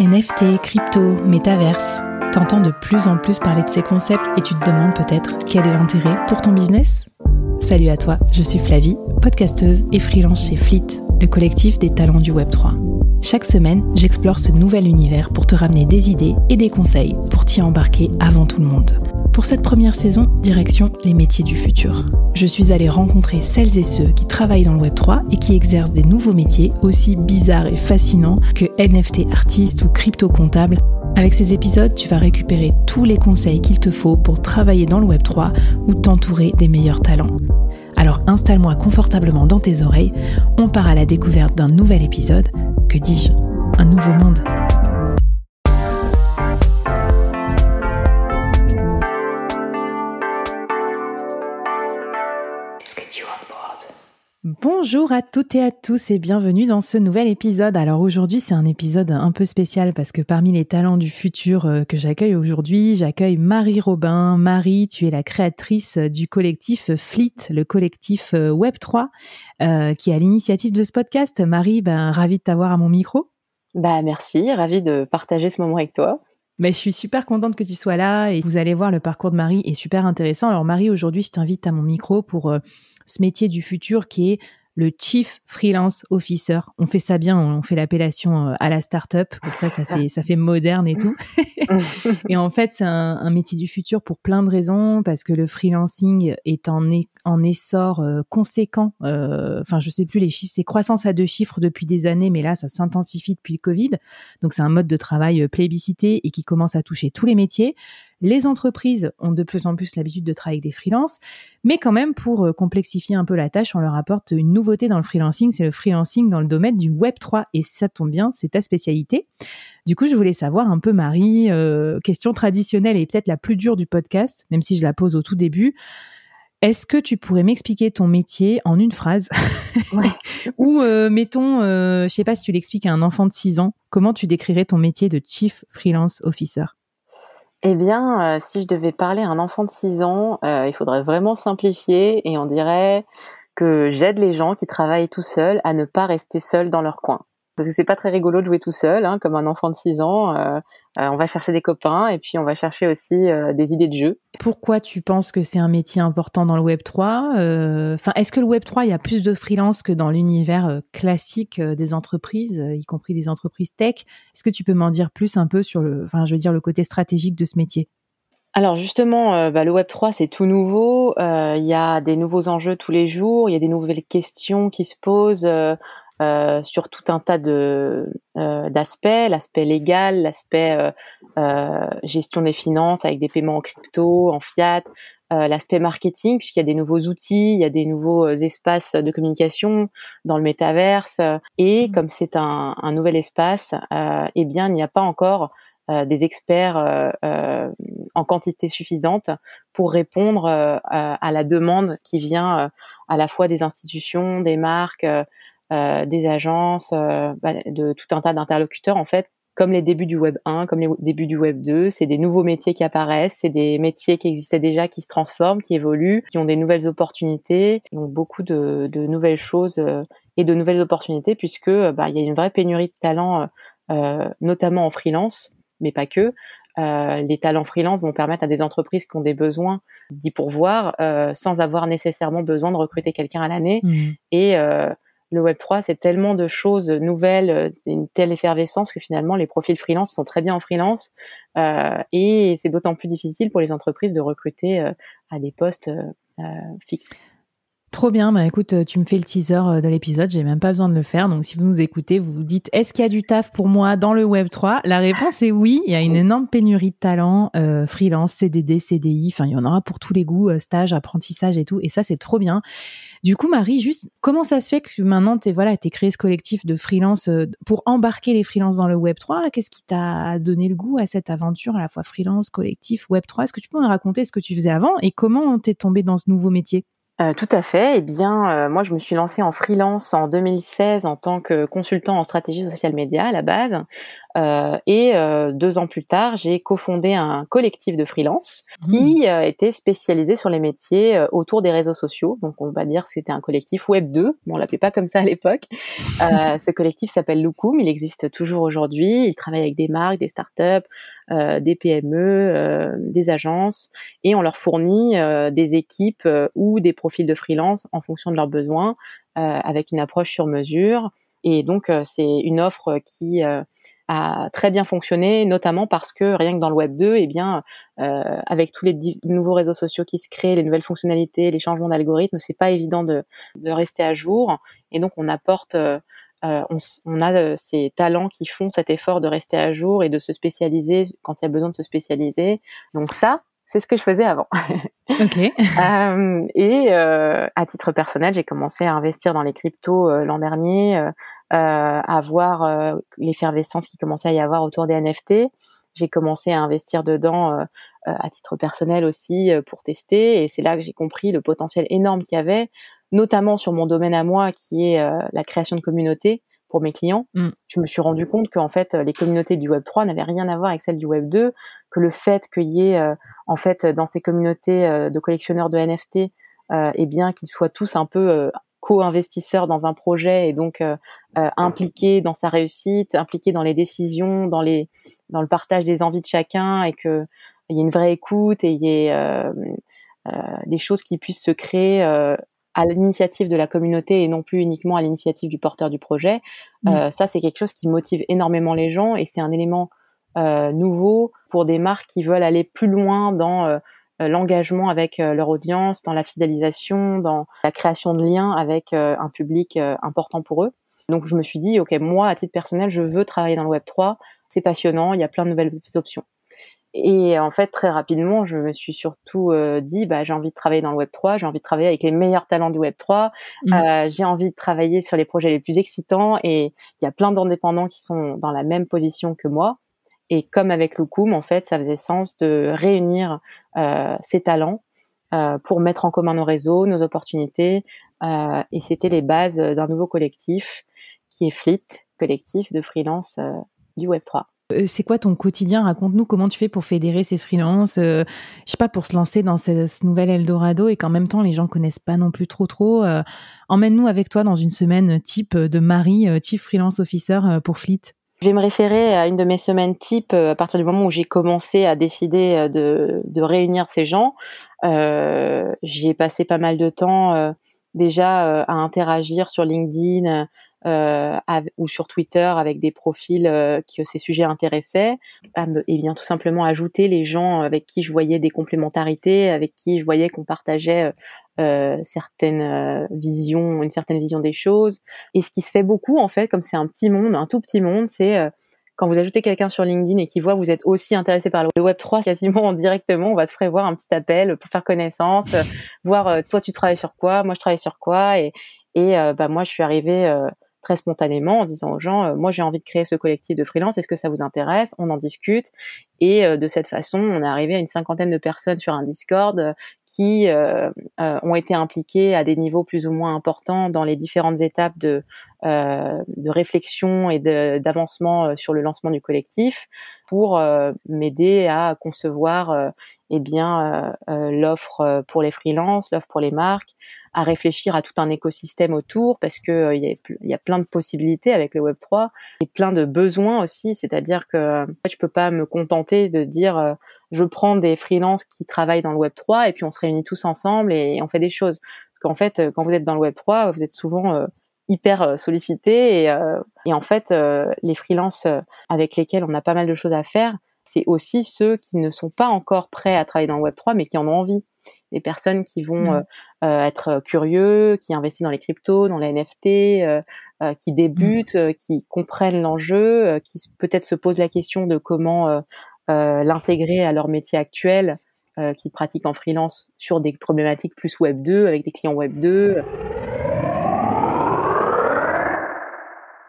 NFT, crypto, métaverse. T'entends de plus en plus parler de ces concepts et tu te demandes peut-être quel est l'intérêt pour ton business? Salut à toi, je suis Flavie, podcasteuse et freelance chez Fleet, le collectif des talents du Web3. Chaque semaine, j'explore ce nouvel univers pour te ramener des idées et des conseils pour t'y embarquer avant tout le monde. Pour cette première saison, direction les métiers du futur. Je suis allée rencontrer celles et ceux qui travaillent dans le Web3 et qui exercent des nouveaux métiers aussi bizarres et fascinants que NFT artiste ou crypto comptable. Avec ces épisodes, tu vas récupérer tous les conseils qu'il te faut pour travailler dans le Web3 ou t'entourer des meilleurs talents. Alors installe-moi confortablement dans tes oreilles, on part à la découverte d'un nouvel épisode, que dis-je, un nouveau monde. Bonjour à toutes et à tous et bienvenue dans ce nouvel épisode. Alors aujourd'hui c'est un épisode un peu spécial parce que parmi les talents du futur euh, que j'accueille aujourd'hui, j'accueille Marie Robin. Marie, tu es la créatrice du collectif Fleet, le collectif euh, Web3 euh, qui est à l'initiative de ce podcast. Marie, ben, ravie de t'avoir à mon micro. Bah merci, ravie de partager ce moment avec toi. Mais je suis super contente que tu sois là et vous allez voir le parcours de Marie est super intéressant. Alors Marie, aujourd'hui, je t'invite à mon micro pour ce métier du futur qui est le Chief Freelance Officer. On fait ça bien, on fait l'appellation euh, à la start-up, comme ça, ça fait, ça fait moderne et tout. et en fait, c'est un, métier du futur pour plein de raisons, parce que le freelancing est en, en essor euh, conséquent. Euh, enfin, je sais plus les chiffres, c'est croissance à deux chiffres depuis des années, mais là, ça s'intensifie depuis le Covid. Donc, c'est un mode de travail plébiscité et qui commence à toucher tous les métiers. Les entreprises ont de plus en plus l'habitude de travailler avec des freelances, mais quand même, pour euh, complexifier un peu la tâche, on leur apporte une nouveauté dans le freelancing, c'est le freelancing dans le domaine du Web 3, et ça tombe bien, c'est ta spécialité. Du coup, je voulais savoir un peu, Marie, euh, question traditionnelle et peut-être la plus dure du podcast, même si je la pose au tout début. Est-ce que tu pourrais m'expliquer ton métier en une phrase? Ou euh, mettons, je ne sais pas si tu l'expliques à un enfant de 6 ans, comment tu décrirais ton métier de Chief Freelance Officer? Eh bien, euh, si je devais parler à un enfant de 6 ans, euh, il faudrait vraiment simplifier et on dirait que j'aide les gens qui travaillent tout seuls à ne pas rester seuls dans leur coin parce que c'est pas très rigolo de jouer tout seul, hein, comme un enfant de 6 ans. Euh, euh, on va chercher des copains et puis on va chercher aussi euh, des idées de jeu. Pourquoi tu penses que c'est un métier important dans le Web 3 Enfin, est-ce que le Web 3 il y a plus de freelance que dans l'univers classique des entreprises, y compris des entreprises tech? Est-ce que tu peux m'en dire plus un peu sur le, enfin, je veux dire le côté stratégique de ce métier? Alors justement, bah, le Web 3 c'est tout nouveau. Il y a des nouveaux enjeux tous les jours. Il y a des nouvelles questions qui se posent. Euh, sur tout un tas de euh, d'aspects, l'aspect légal, l'aspect euh, gestion des finances avec des paiements en crypto, en fiat, l'aspect marketing puisqu'il y a des nouveaux outils, il y a des nouveaux espaces de communication dans le métaverse et mmh. comme c'est un, un, nouvel espace, eh bien il n'y a pas encore des experts en quantité suffisante pour répondre à la demande qui vient à la fois des institutions, des marques, euh, des agences, euh, bah, de tout un tas d'interlocuteurs en fait comme les débuts du Web 1, comme les débuts du Web 2, c'est des nouveaux métiers qui apparaissent, c'est des métiers qui existaient déjà, qui se transforment, qui évoluent, qui ont des nouvelles opportunités, donc beaucoup de, de nouvelles choses euh, et de nouvelles opportunités puisque bah, il y a une vraie pénurie de talents, euh, notamment en freelance, mais pas que. Euh, les talents freelance vont permettre à des entreprises qui ont des besoins d'y pourvoir euh, sans avoir nécessairement besoin de recruter quelqu'un à l'année. Mmh. Et le Web 3, c'est tellement de choses nouvelles, euh, une telle effervescence que finalement les profils freelance sont très bien en freelance euh, et c'est d'autant plus difficile pour les entreprises de recruter euh, à des postes fixes. Trop bien, bah écoute, euh, tu me fais le teaser euh, de l'épisode, j'ai même pas besoin de le faire. Donc si vous nous écoutez, vous vous dites est-ce qu'il y a du taf pour moi dans le Web 3 La réponse est oui, il y a une énorme pénurie de talents, euh, freelance, CDD, CDI, enfin il y en aura pour tous les goûts, stage, apprentissage et tout et ça c'est trop bien. Du coup Marie, juste comment ça se fait que maintenant tu voilà, tu créé ce collectif de freelance pour embarquer les freelances dans le Web 3 Qu'est-ce qui t'a donné le goût à cette aventure à la fois freelance, collectif, Web 3 Est-ce que tu peux nous raconter ce que tu faisais avant et comment t'es tombé dans ce nouveau métier? Euh, tout à fait. Eh bien, euh, moi, je me suis lancée en freelance en 2016 en tant que consultant en stratégie social média à la base. Et deux ans plus tard, j'ai cofondé un collectif de freelance qui mmh. était spécialisé sur les métiers autour des réseaux sociaux. Donc on va dire que c'était un collectif Web 2, mais on l'appelait pas comme ça à l'époque. ce collectif s'appelle Loukoum, il existe toujours aujourd'hui. Il travaille avec des marques, des startups, euh, des PME, euh, des agences, et on leur fournit euh, des équipes ou des profils de freelance en fonction de leurs besoins, avec une approche sur mesure. Et donc c'est une offre qui a très bien fonctionné, notamment parce que rien que dans le Web 2, eh bien, avec tous les nouveaux réseaux sociaux qui se créent, les nouvelles fonctionnalités, les changements d'algorithmes, c'est pas évident de, rester à jour. Et donc, on apporte euh, on, a euh, ces talents qui font cet effort de rester à jour et de se spécialiser quand il y a besoin de se spécialiser. Donc ça, c'est ce que je faisais avant. Ok. euh, et euh, à titre personnel, j'ai commencé à investir dans les cryptos l'an dernier, à voir l'effervescence qui commençait à y avoir autour des NFT. J'ai commencé à investir dedans à titre personnel aussi pour tester, et c'est là que j'ai compris le potentiel énorme qu'il y avait notamment sur mon domaine à moi qui est euh, la création de communautés pour mes clients, mm. je me suis rendu compte qu'en fait les communautés du Web 3 n'avaient rien à voir avec celles du Web 2, que le fait qu'il y ait euh, en fait dans ces communautés euh, de collectionneurs de NFT, eh bien qu'ils soient tous un peu co-investisseurs dans un projet et donc impliqués dans sa réussite, impliqués dans les décisions, dans les dans le partage des envies de chacun et que il y ait une vraie écoute et il y ait des choses qui puissent se créer à l'initiative de la communauté et non plus uniquement à l'initiative du porteur du projet. Mm. Euh, ça, c'est quelque chose qui motive énormément les gens et c'est un élément euh, nouveau pour des marques qui veulent aller plus loin dans euh, l'engagement avec leur audience, dans la fidélisation, dans la création de liens avec un public important pour eux. Donc je me suis dit, ok, moi, à titre personnel, je veux travailler dans le Web 3. C'est passionnant, il y a plein de nouvelles options. Et en fait, très rapidement, je me suis surtout euh, dit, bah, j'ai envie de travailler dans le Web 3, j'ai envie de travailler avec les meilleurs talents du Web 3, mmh. euh, j'ai envie de travailler sur les projets les plus excitants et il y a plein d'indépendants qui sont dans la même position que moi. Et comme avec Loukoum, en fait, ça faisait sens de réunir euh, ces talents euh, pour mettre en commun nos réseaux, nos opportunités. Euh, et c'était les bases d'un nouveau collectif qui est Fleet, collectif de freelance du Web 3. Euh, c'est quoi ton quotidien? Raconte-nous comment tu fais pour fédérer ces freelances, euh, je sais pas, pour se lancer dans ce, ce, nouvel Eldorado et qu'en même temps les gens connaissent pas non plus trop trop. Euh, emmène-nous avec toi dans une semaine type de Marie, Chief Freelance Officer pour Fleet. Je vais me référer à une de mes semaines type à partir du moment où j'ai commencé à décider de, de réunir ces gens. J'y ai passé pas mal de temps déjà à interagir sur LinkedIn, euh, ou sur Twitter avec des profils euh, qui ces sujets intéressaient, et bien tout simplement ajouter les gens avec qui je voyais des complémentarités, avec qui je voyais qu'on partageait euh, certaines visions, une certaine vision des choses. Et ce qui se fait beaucoup en fait, comme c'est un petit monde, un tout petit monde, c'est quand vous ajoutez quelqu'un sur LinkedIn et qui voit vous êtes aussi intéressé par le Web 3, quasiment directement, on va se prévoir un petit appel pour faire connaissance, voir toi tu travailles sur quoi, moi je travaille sur quoi, et, et bah moi je suis arrivée très spontanément en disant aux gens, euh, moi j'ai envie de créer ce collectif de freelance, est-ce que ça vous intéresse? On en discute. Et euh, de cette façon, on est arrivé à une cinquantaine de personnes sur un Discord euh, qui ont été impliquées à des niveaux plus ou moins importants dans les différentes étapes de, de réflexion et d'avancement sur le lancement du collectif pour m'aider à concevoir eh bien l'offre pour les freelances, l'offre pour les marques, à réfléchir à tout un écosystème autour parce que euh, il y, a plein de possibilités avec le Web 3 et plein de besoins aussi. C'est-à-dire que euh, je peux pas me contenter de dire euh, je prends des freelances qui travaillent dans le Web 3 et puis on se réunit tous ensemble et, on fait des choses. Qu'en fait, quand vous êtes dans le Web 3, vous êtes souvent hyper sollicité et, et, en fait, les freelances avec lesquels on a pas mal de choses à faire, c'est aussi ceux qui ne sont pas encore prêts à travailler dans le Web 3 mais qui en ont envie des personnes qui vont mmh. euh, être curieux, qui investissent dans les cryptos, dans les NFT, euh, qui débutent, mmh. qui comprennent l'enjeu, qui peut-être se posent la question de comment l'intégrer à leur métier actuel, qui pratiquent en freelance sur des problématiques plus Web 2, avec des clients Web 2.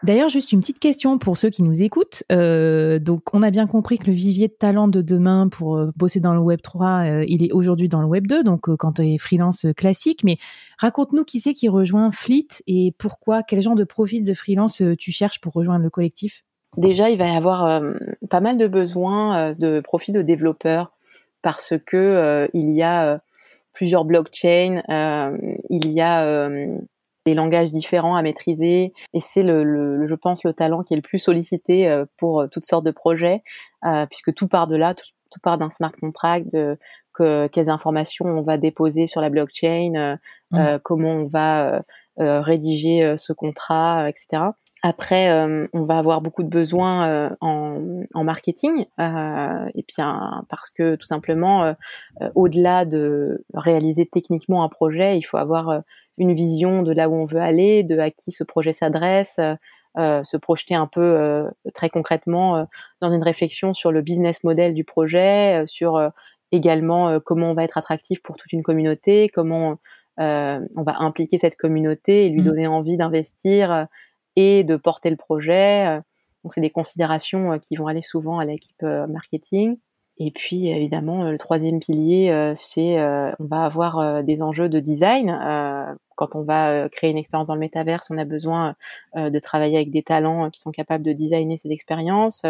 D'ailleurs, juste une petite question pour ceux qui nous écoutent. Euh, donc, on a bien compris que le vivier de talent de demain pour euh, bosser dans le Web 3, euh, il est aujourd'hui dans le Web 2, donc quand tu es freelance classique. Mais raconte-nous qui c'est qui rejoint Fleet et pourquoi, quel genre de profil de freelance tu cherches pour rejoindre le collectif? Déjà, il va y avoir pas mal de besoins de profils de développeurs parce que il y a plusieurs blockchains, il y a des langages différents à maîtriser et c'est le, je pense le talent qui est le plus sollicité pour toutes sortes de projets puisque tout part de là, tout, part d'un smart contract, de que, quelles informations on va déposer sur la blockchain, mmh. comment on va rédiger ce contrat, etc. Après, euh, on va avoir beaucoup de besoins euh, en, marketing, euh, et puis parce que tout simplement, au-delà de réaliser techniquement un projet, il faut avoir une vision de là où on veut aller, de à qui ce projet s'adresse, se projeter un peu très concrètement dans une réflexion sur le business model du projet, sur également comment on va être attractif pour toute une communauté, comment on va impliquer cette communauté et lui mmh. donner envie d'investir et de porter le projet. Euh, donc c'est des considérations euh, qui vont aller souvent à l'équipe euh, marketing. Et puis évidemment, le troisième pilier, c'est on va avoir des enjeux de design. quand on va créer une expérience dans le métaverse, on a besoin de travailler avec des talents qui sont capables de designer cette expérience.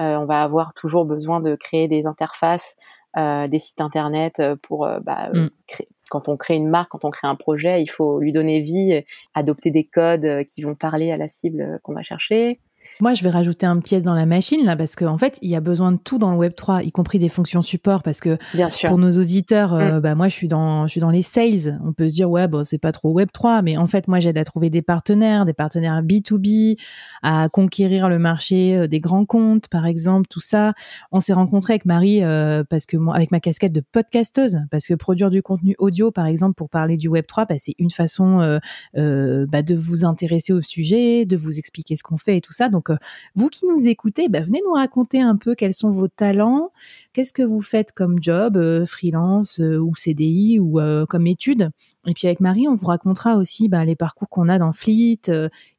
on va avoir toujours besoin de créer des interfaces, des sites internet pour bah, mm. créer, quand on crée une marque, quand on crée un projet, il faut lui donner vie, adopter des codes qui vont parler à la cible qu'on va chercher. Moi, je vais rajouter un pièce dans la machine là parce qu'en en fait, il y a besoin de tout dans le Web 3, y compris des fonctions support parce que Bien sûr. pour nos auditeurs, euh, mm. bah moi je suis dans je suis dans les sales. On peut se dire ouais, bon, c'est pas trop Web 3, mais en fait, moi j'aide à trouver des partenaires, des partenaires B2B, à conquérir le marché euh, des grands comptes par exemple, tout ça. On s'est rencontré avec Marie euh, parce que moi avec ma casquette de podcasteuse parce que produire du contenu audio par exemple pour parler du Web 3, bah, c'est une façon bah, de vous intéresser au sujet, de vous expliquer ce qu'on fait et tout ça. Donc, euh, vous qui nous écoutez, bah, venez nous raconter un peu quels sont vos talents, qu'est-ce que vous faites comme job, euh, freelance euh, ou CDI ou comme étude? Et puis avec Marie, on vous racontera aussi bah, les parcours qu'on a dans Fleet,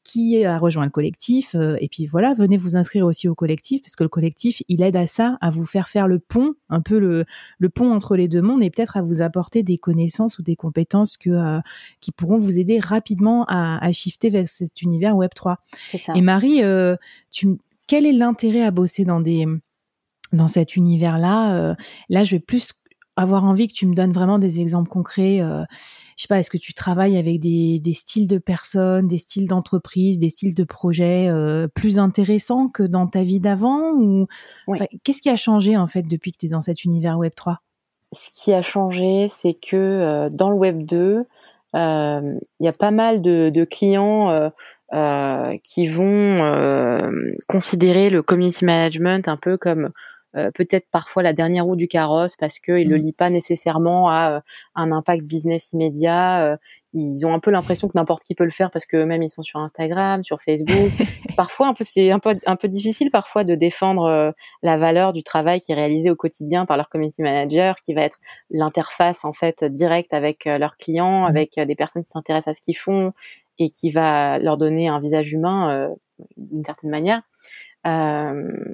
qui a rejoint le collectif. et puis voilà, venez vous inscrire aussi au collectif parce que le collectif, il aide à ça, à vous faire faire le pont, un peu le, le pont entre les deux mondes et peut-être à vous apporter des connaissances ou des compétences que, qui pourront vous aider rapidement à, à shifter vers cet univers Web 3. Et Marie, tu, quel est l'intérêt à bosser dans des dans cet univers-là euh, Là, je vais plus avoir envie que tu me donnes vraiment des exemples concrets. Euh, je sais pas, est-ce que tu travailles avec des, des styles de personnes, des styles d'entreprise, des styles de projets euh, plus intéressants que dans ta vie d'avant ou qu'est-ce qui a changé en fait depuis que tu es dans cet univers Web 3 Ce qui a changé, c'est que dans le Web 2, il y a pas mal de, de clients euh, qui vont euh, considérer le community management un peu comme euh, peut-être parfois la dernière roue du carrosse parce qu'ils ne le mmh. lient pas nécessairement à un impact business immédiat. ils ont un peu l'impression que n'importe qui peut le faire parce que même ils sont sur Instagram, sur Facebook. parfois un peu c'est un peu un peu difficile parfois de défendre la valeur du travail qui est réalisé au quotidien par leur community manager, qui va être l'interface en fait directe avec leurs clients, mmh. avec des personnes qui s'intéressent à ce qu'ils font, et qui va leur donner un visage humain euh, d'une certaine manière. Euh,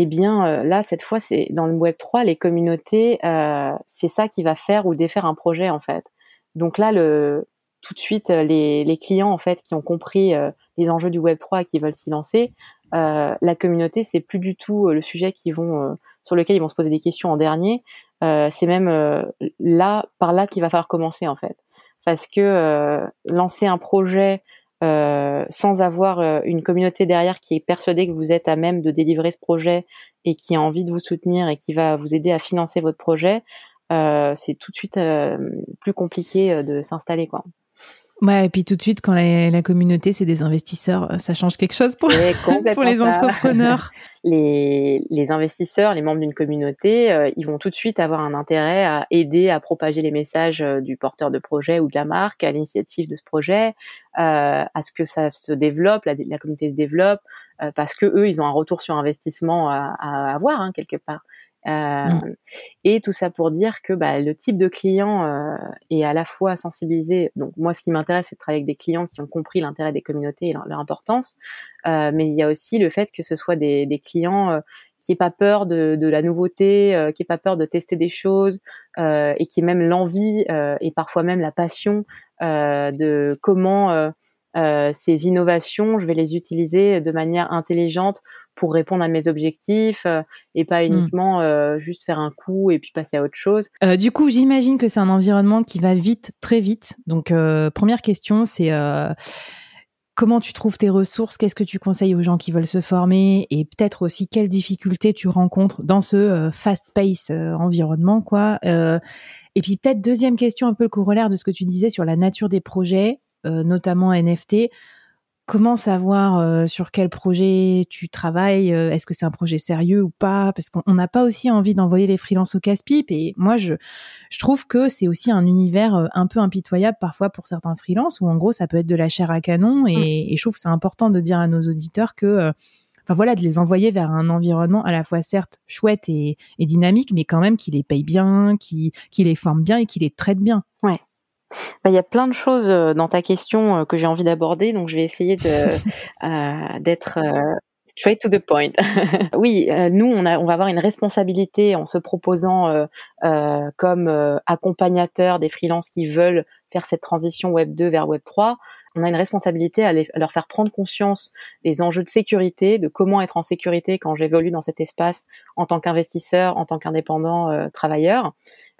eh bien, euh, là, cette fois, c'est dans le Web 3, les communautés, euh, c'est ça qui va faire ou défaire un projet, en fait. Donc là, le, tout de suite, les, les clients, en fait, qui ont compris les enjeux du Web 3 et qui veulent s'y lancer, la communauté, c'est plus du tout le sujet qui vont, sur lequel ils vont se poser des questions en dernier. c'est même là, par là qu'il va falloir commencer, en fait parce que euh, lancer un projet euh, sans avoir euh, une communauté derrière qui est persuadée que vous êtes à même de délivrer ce projet et qui a envie de vous soutenir et qui va vous aider à financer votre projet, c'est tout de suite plus compliqué de s'installer quoi. Ouais, et puis tout de suite, quand la, communauté, c'est des investisseurs, euh, ça change quelque chose pour, pour les entrepreneurs. les, les, investisseurs, les membres d'une communauté, euh, ils vont tout de suite avoir un intérêt à aider à propager les messages euh, du porteur de projet ou de la marque à l'initiative de ce projet, euh, à ce que ça se développe, la, la communauté se développe, parce que eux, ils ont un retour sur investissement à, à avoir hein, quelque part. Euh, mm. Et tout ça pour dire que bah, le type de client euh, est à la fois sensibilisé. Donc moi, ce qui m'intéresse, c'est de travailler avec des clients qui ont compris l'intérêt des communautés et leur, importance. Euh, mais il y a aussi le fait que ce soit des, des clients euh, qui n'aient pas peur de, de la nouveauté, euh, qui n'aient pas peur de tester des choses et qui aient même l'envie et parfois même la passion de comment ces innovations, je vais les utiliser de manière intelligente pour répondre à mes objectifs et pas mmh. uniquement juste faire un coup et puis passer à autre chose. du coup, j'imagine que c'est un environnement qui va vite, très vite. Donc, première question, c'est comment tu trouves tes ressources, qu'est-ce que tu conseilles aux gens qui veulent se former? Et peut-être aussi quelles difficultés tu rencontres dans ce euh, fast-pace euh, environnement, quoi? Euh, et puis peut-être deuxième question un peu le corollaire de ce que tu disais sur la nature des projets, notamment NFT. Comment savoir euh, sur quel projet tu travailles euh, Est-ce que c'est un projet sérieux ou pas? Parce qu'on n'a pas aussi envie d'envoyer les freelances au casse-pipe. Et moi, je, je trouve que c'est aussi un univers euh, un peu impitoyable parfois pour certains freelances, où en gros, ça peut être de la chair à canon. Et, mm. et je trouve que c'est important de dire à nos auditeurs que... Enfin voilà, de les envoyer vers un environnement à la fois certes chouette et, et dynamique, mais quand même qui les paye bien, qui, qui les forme bien et qui les traite bien. Ouais, il y a plein de choses euh, dans ta question euh, que j'ai envie d'aborder, donc je vais essayer de euh, d'être straight to the point. oui, nous on a on va avoir une responsabilité en se proposant euh, comme accompagnateur des freelances qui veulent faire cette transition Web 2 vers Web 3 on a une responsabilité à, leur faire prendre conscience des enjeux de sécurité, de comment être en sécurité quand j'évolue dans cet espace en tant qu'investisseur, en tant qu'indépendant euh, travailleur.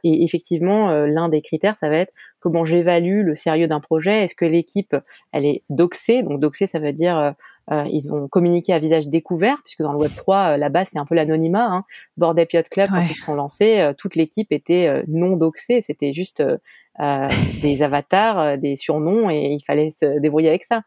Et effectivement, euh, l'un des critères, ça va être comment j'évalue le sérieux d'un projet? Est-ce que l'équipe, elle est doxée? Donc doxée, ça veut dire euh, ils ont communiqué à visage découvert, puisque dans le Web 3, la base c'est un peu l'anonymat. Hein. Board Ape Club, quand ils se sont lancés, toute l'équipe était non doxée. C'était juste euh, des avatars, euh, des surnoms, et il fallait se débrouiller avec ça.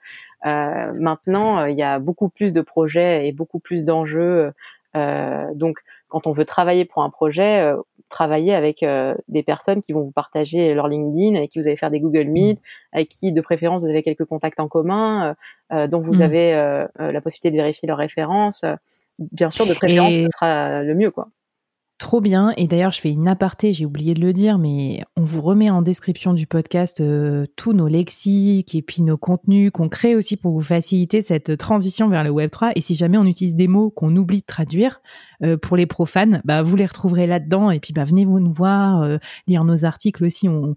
Euh, maintenant, il y a beaucoup plus de projets et beaucoup plus d'enjeux. donc, quand on veut travailler pour un projet, travailler avec des personnes qui vont vous partager leur LinkedIn, avec qui vous allez faire des Google Meet, mmh. avec qui de préférence vous avez quelques contacts en commun, dont vous mmh. avez la possibilité de vérifier leurs références. bien sûr, de préférence, ce sera le mieux, quoi. Trop bien. Et d'ailleurs, je fais une aparté, j'ai oublié de le dire, mais on vous remet en description du podcast euh, tous nos lexiques et puis nos contenus qu'on crée aussi pour vous faciliter cette transition vers le Web3. Et si jamais on utilise des mots qu'on oublie de traduire, euh, pour les profanes, bah, vous les retrouverez là-dedans. Et puis, bah, venez vous nous voir, euh, lire nos articles aussi. On,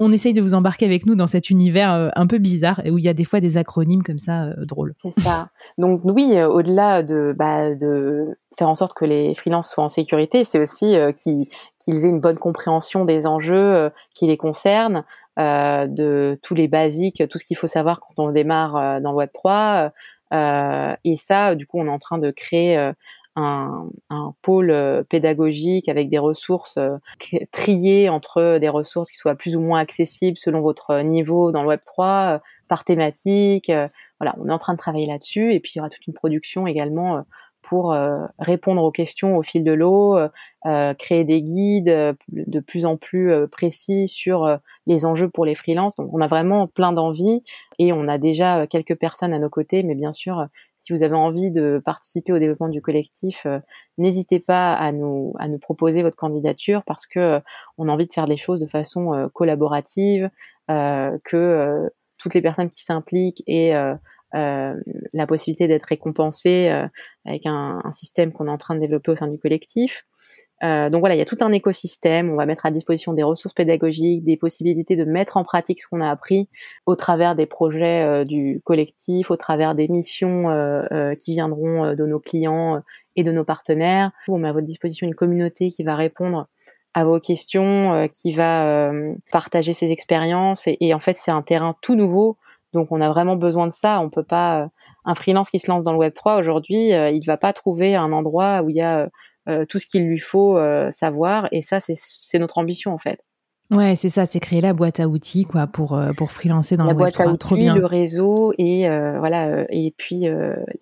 on essaye de vous embarquer avec nous dans cet univers un peu bizarre où il y a des fois des acronymes comme ça drôles. C'est ça. Donc oui, au-delà de, bah, de faire en sorte que les freelances soient en sécurité, c'est aussi qu'ils aient une bonne compréhension des enjeux qui les concernent, de tous les basiques, tout ce qu'il faut savoir quand on démarre dans le Web 3. et ça, du coup, on est en train de créer un, un, pôle euh, pédagogique avec des ressources euh, triées entre des ressources qui soient plus ou moins accessibles selon votre niveau dans le Web 3, euh, par thématique. Voilà, on est en train de travailler là-dessus et puis il y aura toute une production également pour euh, répondre aux questions au fil de l'eau, euh, euh, créer des guides de plus en plus précis sur les enjeux pour les freelances. Donc on a vraiment plein d'envies et on a déjà quelques personnes à nos côtés, mais bien sûr, si vous avez envie de participer au développement du collectif, n'hésitez pas à nous à nous proposer votre candidature parce que on a envie de faire des choses de façon collaborative, que toutes les personnes qui s'impliquent et la possibilité d'être récompensé euh, avec un, système qu'on est en train de développer au sein du collectif. Euh, donc voilà, il y a tout un écosystème. On va mettre à disposition des ressources pédagogiques, des possibilités de mettre en pratique ce qu'on a appris au travers des projets euh, du collectif, au travers des missions euh, qui viendront de nos clients et de nos partenaires. On met à votre disposition une communauté qui va répondre à vos questions, qui va partager ses expériences. Et en fait, c'est un terrain tout nouveau donc on a vraiment besoin de ça. On peut pas euh, un freelance qui se lance dans le Web 3 aujourd'hui, euh, il va pas trouver un endroit où il y a euh, tout ce qu'il lui faut savoir. Et ça, c'est notre ambition en fait. Ouais, c'est ça, c'est créer la boîte à outils quoi pour pour freelancer dans la le boîte Web3. à outils, le réseau et voilà et puis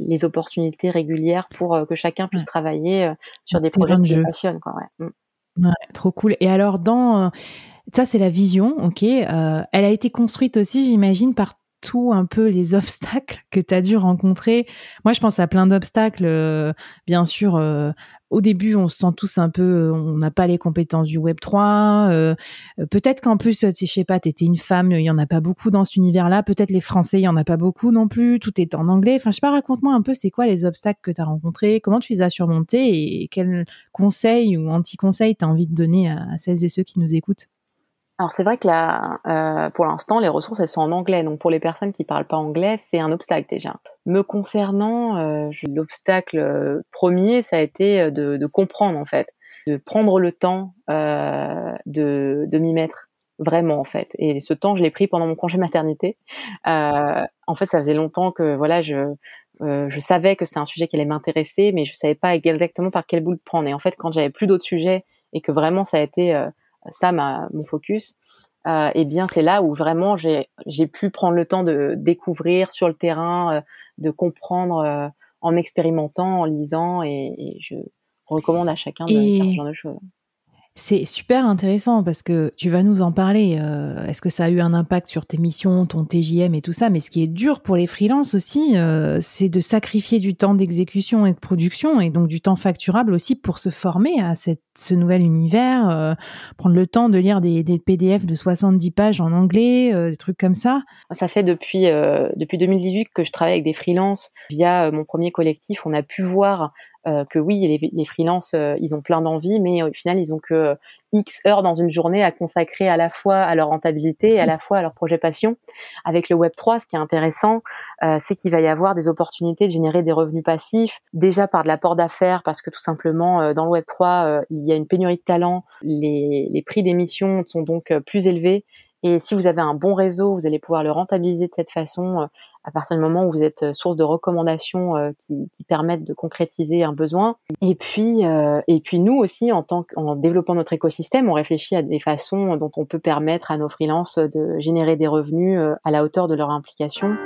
les opportunités régulières pour que chacun puisse travailler sur des projets qui le passionnent quoi. Ouais. Mm. ouais. trop cool. Et alors dans ça, c'est la vision, ok. elle a été construite aussi, j'imagine, par tout un peu les obstacles que tu as dû rencontrer. Moi, je pense à plein d'obstacles. Euh, bien sûr, euh, au début, on se sent tous un peu, euh, on n'a pas les compétences du Web 3. Peut-être qu'en plus, je sais pas, tu étais une femme, il y en a pas beaucoup dans cet univers-là. Peut-être les Français, il y en a pas beaucoup non plus. Tout est en anglais. Enfin, je sais pas, raconte-moi un peu, c'est quoi les obstacles que tu as rencontrés, comment tu les as surmontés et quels conseils ou anti-conseils tu as envie de donner à celles et ceux qui nous écoutent? Alors c'est vrai que là, euh, pour l'instant, les ressources elles sont en anglais. Donc pour les personnes qui parlent pas anglais, c'est un obstacle déjà. Me concernant, euh, l'obstacle euh, premier, ça a été de, comprendre en fait, de prendre le temps de, m'y mettre vraiment en fait. Et ce temps, je l'ai pris pendant mon congé maternité. en fait, ça faisait longtemps que voilà, je savais que c'était un sujet qui allait m'intéresser, mais je savais pas exactement par quel bout le prendre. Et en fait, quand j'avais plus d'autres sujets et que vraiment ça a été ça ma, mon focus, euh, eh bien c'est là où vraiment j'ai pu prendre le temps de découvrir sur le terrain, euh, de comprendre euh, en expérimentant, en lisant, et, et, je recommande à chacun de faire ce genre de choses. C'est super intéressant parce que tu vas nous en parler. Euh, est-ce que ça a eu un impact sur tes missions, ton TJM et tout ça Mais ce qui est dur pour les freelances aussi, euh, c'est de sacrifier du temps d'exécution et de production et donc du temps facturable aussi pour se former à cette, ce nouvel univers, euh, prendre le temps de lire des, des, PDF de 70 pages en anglais, des trucs comme ça. Ça fait depuis depuis 2018 que je travaille avec des freelances via mon premier collectif. On a pu voir euh, que oui, les, les freelances, euh, ils ont plein d'envie, mais au final, ils ont que euh, X heures dans une journée à consacrer à la fois à leur rentabilité et à la fois à leur projet passion. Avec le Web 3, ce qui est intéressant, c'est qu'il va y avoir des opportunités de générer des revenus passifs, déjà par de l'apport d'affaires, parce que tout simplement, dans le Web 3, il y a une pénurie de talents, les, les prix d'émission sont donc plus élevés, et si vous avez un bon réseau, vous allez pouvoir le rentabiliser de cette façon à partir du moment où vous êtes euh, source de recommandations euh, qui, permettent de concrétiser un besoin. Et puis, euh, et puis nous aussi, en tant qu'en développant notre écosystème, on réfléchit à des façons dont on peut permettre à nos freelances de générer des revenus à la hauteur de leur implication.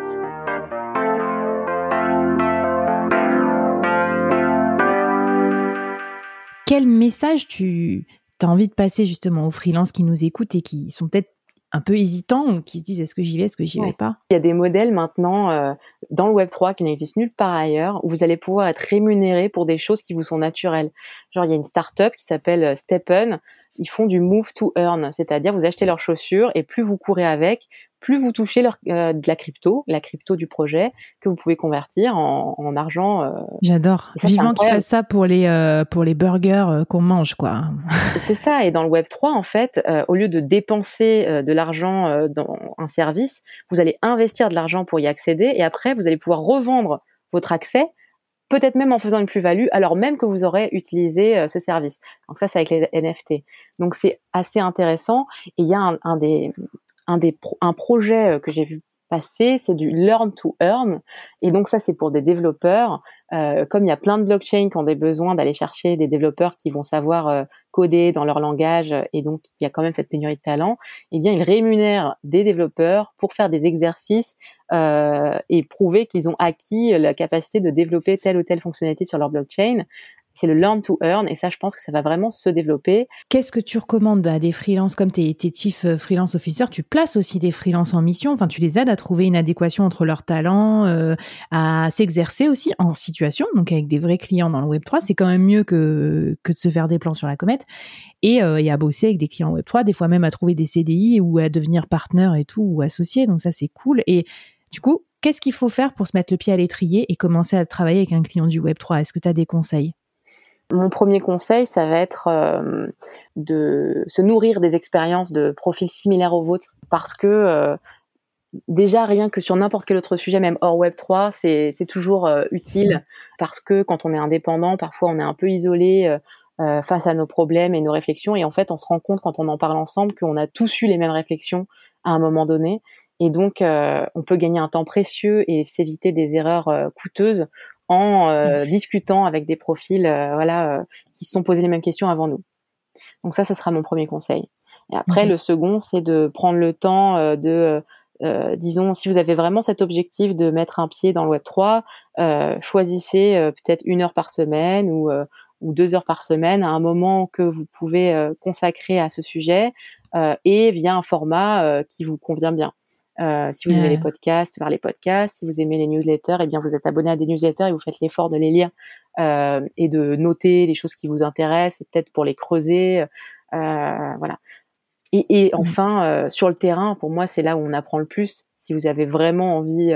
Quel message tu as envie de passer justement aux freelances qui nous écoutent et qui sont peut-être un peu hésitants ou qui se disent est-ce que j'y vais, est-ce que j'y vais pas? Il y a des modèles maintenant euh, dans le Web 3 qui n'existent nulle part ailleurs où vous allez pouvoir être rémunéré pour des choses qui vous sont naturelles. Genre il y a une startup qui s'appelle euh, Steppen, ils font du move to earn, c'est-à-dire vous achetez leurs chaussures et plus vous courez avec, plus vous touchez leur, euh, de la crypto, la crypto du projet, que vous pouvez convertir en, en argent. Euh. J'adore. Vivement qu'ils fassent ça pour les euh, pour les burgers qu'on mange, quoi. C'est ça. Et dans le Web 3, en fait, au lieu de dépenser de l'argent dans un service, vous allez investir de l'argent pour y accéder, et après, vous allez pouvoir revendre votre accès peut-être même en faisant une plus-value, alors même que vous aurez utilisé ce service. Donc ça, c'est avec les NFT. Donc c'est assez intéressant. Et il y a un, un des, un des un projet euh, que j'ai vu passer, c'est du learn to earn. Et donc ça, c'est pour des développeurs. Euh, comme il y a plein de blockchains qui ont des besoins d'aller chercher des développeurs qui vont savoir euh, coder dans leur langage, et donc il y a quand même cette pénurie de talent. Eh bien, ils rémunèrent des développeurs pour faire des exercices et prouver qu'ils ont acquis la capacité de développer telle ou telle fonctionnalité sur leur blockchain c'est le learn to earn et ça je pense que ça va vraiment se développer. Qu'est-ce que tu recommandes à des freelances comme tes, tes euh, freelance officers? Tu places aussi des freelances en mission, enfin tu les aides à trouver une adéquation entre leurs talents, euh, à s'exercer aussi en situation, donc avec des vrais clients dans le Web 3, c'est quand même mieux que que de se faire des plans sur la comète et, euh, et à bosser avec des clients Web 3, des fois même à trouver des CDI ou à devenir partenaire et tout ou associé, donc ça c'est cool. Et du coup, qu'est-ce qu'il faut faire pour se mettre le pied à l'étrier et commencer à travailler avec un client du Web 3 Est-ce que tu as des conseils? Mon premier conseil, ça va être euh, de se nourrir des expériences de profils similaires aux vôtres, parce que euh, déjà rien que sur n'importe quel autre sujet, même hors Web 3, c'est toujours euh, utile, parce que quand on est indépendant, parfois on est un peu isolé face à nos problèmes et nos réflexions, et en fait on se rend compte quand on en parle ensemble qu'on a tous eu les mêmes réflexions à un moment donné, et donc on peut gagner un temps précieux et s'éviter des erreurs coûteuses en euh, discutant avec des profils euh, voilà euh, qui se sont posés les mêmes questions avant nous. Donc ça, ce sera mon premier conseil. Et après, le second, c'est de prendre le temps de, disons, si vous avez vraiment cet objectif de mettre un pied dans le Web 3, choisissez peut-être une heure par semaine ou, ou deux heures par semaine à un moment que vous pouvez consacrer à ce sujet et via un format qui vous convient bien. Euh, si vous aimez les podcasts, vers les podcasts. Si vous aimez les newsletters, eh bien vous êtes abonné à des newsletters et vous faites l'effort de les lire euh, et de noter les choses qui vous intéressent et peut-être pour les creuser. Euh, voilà. et, mmh. enfin, sur le terrain, pour moi, c'est là où on apprend le plus. Si vous avez vraiment envie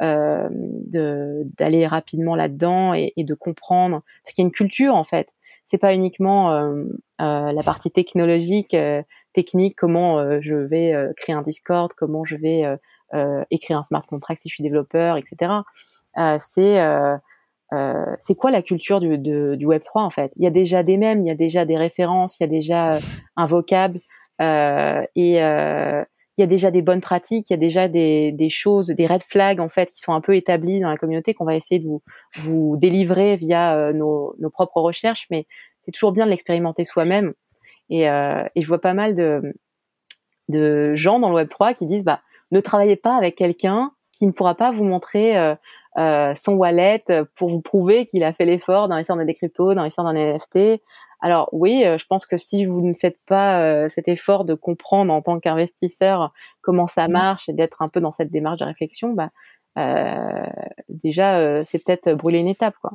d'aller rapidement là-dedans et, et, de comprendre, parce qu'il y a une culture en fait. C'est pas uniquement la partie technologique, technique, comment je vais créer un Discord, comment je vais écrire un smart contract si je suis développeur, etc. c'est euh, c'est quoi la culture du, du Web 3 en fait? Il y a déjà des mèmes, il y a déjà des références, il y a déjà euh, un vocable euh, et euh, il y a déjà des bonnes pratiques, il y a déjà des, choses, des red flags en fait qui sont un peu établies dans la communauté qu'on va essayer de vous, délivrer via euh, nos, propres recherches, mais c'est toujours bien de l'expérimenter soi-même. Et, et, je vois pas mal de, gens dans le Web 3 qui disent bah ne travaillez pas avec quelqu'un qui ne pourra pas vous montrer euh, euh, son wallet pour vous prouver qu'il a fait l'effort d'investir dans des cryptos, d'investir dans des NFT. Alors oui, euh, je pense que si vous ne faites pas cet effort de comprendre en tant qu'investisseur comment ça mmh. marche et d'être un peu dans cette démarche de réflexion, bah, déjà c'est peut-être brûler une étape quoi.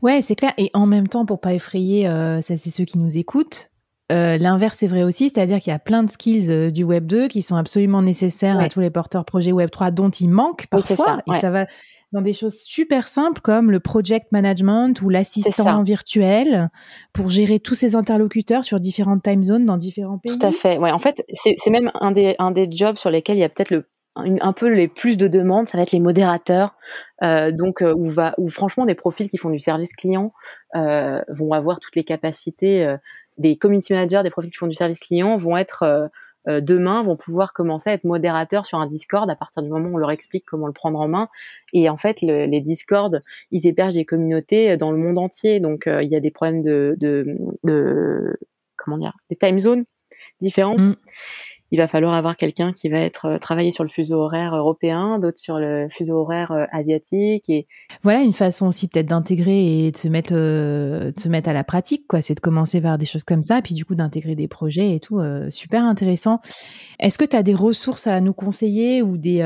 Ouais, c'est clair. Et en même temps, pour pas effrayer, ça c'est ceux qui nous écoutent, euh, l'inverse est vrai aussi, c'est-à-dire qu'il y a plein de skills euh, du Web 2 qui sont absolument nécessaires à tous les porteurs projets Web 3 dont il manque parfois. ça, Et ça va dans des choses super simples comme le project management ou l'assistant virtuel pour gérer tous ces interlocuteurs sur différentes time zones dans différents pays. Tout à fait. Ouais, en fait, c'est même un des, un des jobs sur lesquels il y a peut-être le un peu les plus de demandes, ça va être les modérateurs, euh, donc euh, où va où franchement des profils qui font du service client euh, vont avoir toutes les capacités des community managers, des profils qui font du service client vont être euh, euh, demain vont pouvoir commencer à être modérateurs sur un Discord à partir du moment où on leur explique comment le prendre en main. Et en fait, les Discord, ils hébergent des communautés euh, dans le monde entier. Donc, il y a des problèmes de, de, de comment dire, des time zones différentes. Mm il va falloir avoir quelqu'un qui va être euh, travailler sur le fuseau horaire européen, d'autres sur le fuseau horaire euh, asiatique. Et voilà une façon aussi peut-être d'intégrer et de se mettre euh, de se mettre à la pratique, quoi. C'est de commencer par des choses comme ça, puis du coup d'intégrer des projets et tout. super intéressant. Est-ce que tu as des ressources à nous conseiller ou des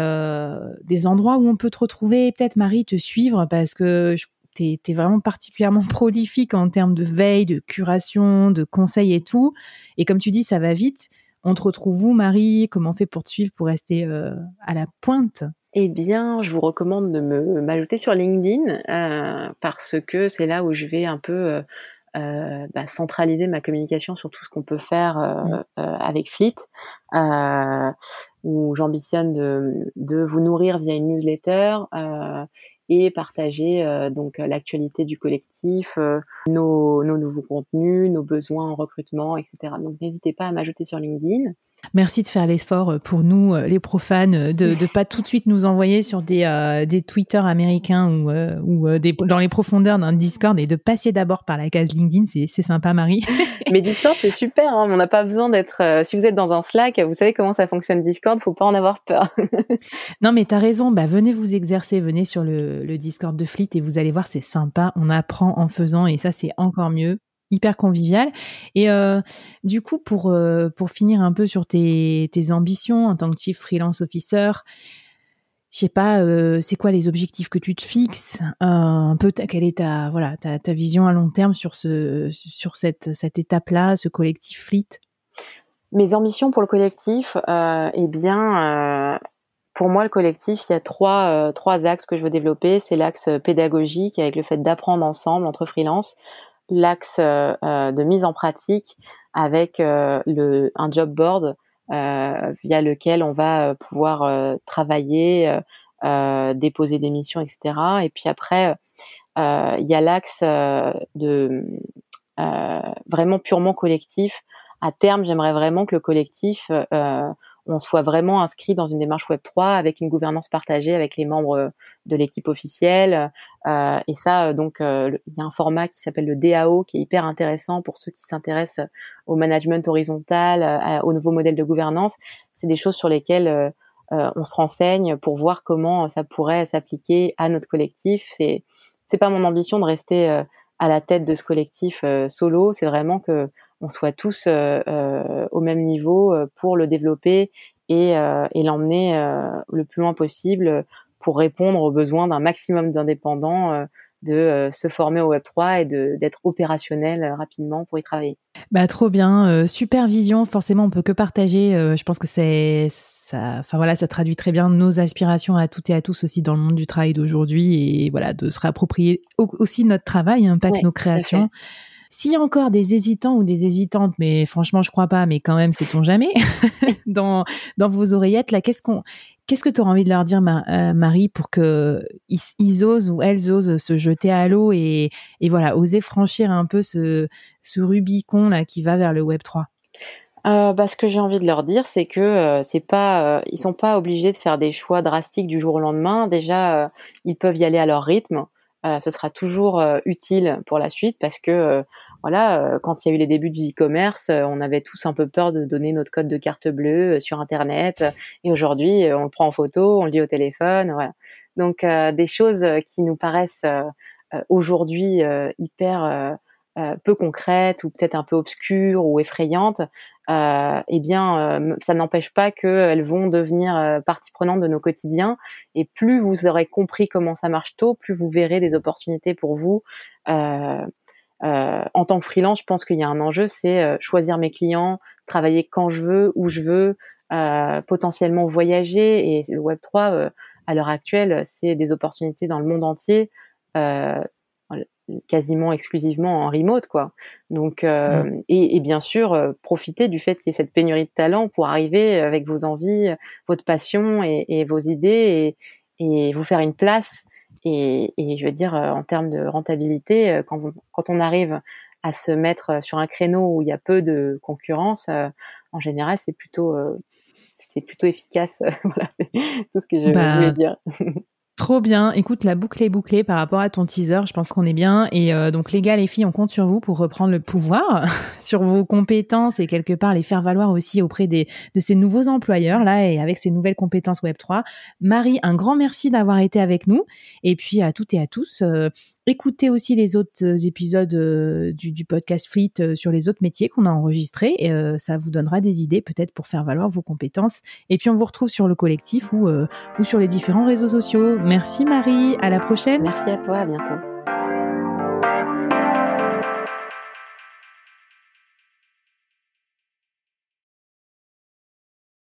des endroits où on peut te retrouver, peut-être Marie, te suivre? Parce que tu es, vraiment particulièrement prolifique en termes de veille, de curation, de conseils et tout. Et comme tu dis, ça va vite. On te retrouve où, Marie? Comment on fait pour te suivre, pour rester euh, à la pointe? Eh bien, je vous recommande de me m'ajouter sur LinkedIn euh, parce que c'est là où je vais un peu euh, bah, centraliser ma communication sur tout ce qu'on peut faire mmh. avec Fleet, où j'ambitionne de, de, vous nourrir via une newsletter et partager euh, donc l'actualité du collectif, euh, nos, nos, nouveaux contenus, nos besoins en recrutement, etc. Donc n'hésitez pas à m'ajouter sur LinkedIn. Merci de faire l'effort euh, pour nous, euh, les profanes, de ne pas tout de suite nous envoyer sur des, euh, des Twitter américains ou, ou des, dans les profondeurs d'un Discord et de passer d'abord par la case LinkedIn. C'est sympa, Marie. Mais Discord, c'est super. Hein. On n'a pas besoin d'être. si vous êtes dans un Slack, vous savez comment ça fonctionne Discord. Faut pas en avoir peur. non, mais tu as raison. Bah, venez vous exercer. Venez sur le, le Discord de Fleet et vous allez voir, c'est sympa. On apprend en faisant et ça, c'est encore mieux hyper convivial. Et euh, du coup, pour, euh, pour finir un peu sur tes, tes ambitions en tant que chief freelance officer, je sais pas, euh, c'est quoi les objectifs que tu te fixes Un peu, quelle est ta, voilà, ta, ta, vision à long terme sur, ce, sur cette, cette étape-là, ce collectif Fleet? Mes ambitions pour le collectif, eh bien, pour moi, le collectif, il y a trois, trois axes que je veux développer. C'est l'axe pédagogique avec le fait d'apprendre ensemble entre freelance l'axe euh, euh, de mise en pratique avec euh, le, un job board via lequel on va pouvoir travailler, déposer des missions, etc. Et puis après, il y a l'axe de vraiment purement collectif. À terme, j'aimerais vraiment que le collectif on soit vraiment inscrit dans une démarche Web 3 avec une gouvernance partagée avec les membres euh, de l'équipe officielle. Euh, et ça, euh, donc, il y a un format qui s'appelle le DAO qui est hyper intéressant pour ceux qui s'intéressent au management horizontal, au nouveau modèle de gouvernance. C'est des choses sur lesquelles on se renseigne pour voir comment ça pourrait s'appliquer à notre collectif. C'est c'est pas mon ambition de rester à la tête de ce collectif solo. C'est vraiment que on soit tous euh, euh, au même niveau euh, pour le développer et, et l'emmener le plus loin possible pour répondre aux besoins d'un maximum d'indépendants de se former au Web 3 et d'être opérationnel rapidement pour y travailler. Bah trop bien, supervision. Forcément, on peut que partager. je pense que c'est ça. Enfin voilà, ça traduit très bien nos aspirations à toutes et à tous aussi dans le monde du travail d'aujourd'hui et voilà de se réapproprier aussi notre travail, hein, pas que nos créations. S'il y a encore des hésitants ou des hésitantes, mais franchement, je crois pas, mais quand même, sait-on jamais, dans, dans vos oreillettes, là, qu'est-ce qu'on, qu'est-ce que tu auras envie de leur dire, euh, Marie, pour que ils, osent ou elles osent se jeter à l'eau et, et voilà, oser franchir un peu ce, ce Rubicon là qui va vers le Web 3? Euh, bah, ce que j'ai envie de leur dire, c'est que euh, c'est pas, euh, ils sont pas obligés de faire des choix drastiques du jour au lendemain. Déjà, euh, ils peuvent y aller à leur rythme. Euh, ce sera toujours euh, utile pour la suite parce que euh, voilà, quand il y a eu les débuts du e-commerce, on avait tous un peu peur de donner notre code de carte bleue sur Internet. Et aujourd'hui, on le prend en photo, on le dit au téléphone. Voilà. Donc des choses qui nous paraissent aujourd'hui hyper peu concrètes ou peut-être un peu obscures ou effrayantes, euh, eh bien, euh, ça n'empêche pas qu'elles vont devenir euh, partie prenante de nos quotidiens. Et plus vous aurez compris comment ça marche tôt, plus vous verrez des opportunités pour vous. en tant que freelance, je pense qu'il y a un enjeu, c'est choisir mes clients, travailler quand je veux, où je veux, potentiellement voyager. Et le Web 3, à l'heure actuelle, c'est des opportunités dans le monde entier quasiment exclusivement en remote quoi. Donc euh, mm. et, bien sûr euh, profiter du fait qu'il y ait cette pénurie de talent pour arriver avec vos envies, votre passion et, vos idées et, vous faire une place. Et, je veux dire euh, en termes de rentabilité, quand, quand on arrive à se mettre sur un créneau où il y a peu de concurrence, en général c'est plutôt c'est plutôt efficace. voilà, tout ce que je bah, voulais dire. Trop bien. Écoute, la boucle est bouclée par rapport à ton teaser. Je pense qu'on est bien. Et euh, donc, les gars, les filles, on compte sur vous pour reprendre le pouvoir sur vos compétences et quelque part les faire valoir aussi auprès de ces nouveaux employeurs là et avec ces nouvelles compétences Web 3. Marie, un grand merci d'avoir été avec nous. Et puis à toutes et à tous, euh, Écoutez aussi les autres euh, épisodes euh, du, podcast Fleet euh, sur les autres métiers qu'on a enregistrés. Ça vous donnera des idées peut-être pour faire valoir vos compétences. Et puis on vous retrouve sur le collectif ou, ou sur les différents réseaux sociaux. Merci Marie, à la prochaine. Merci à toi, à bientôt.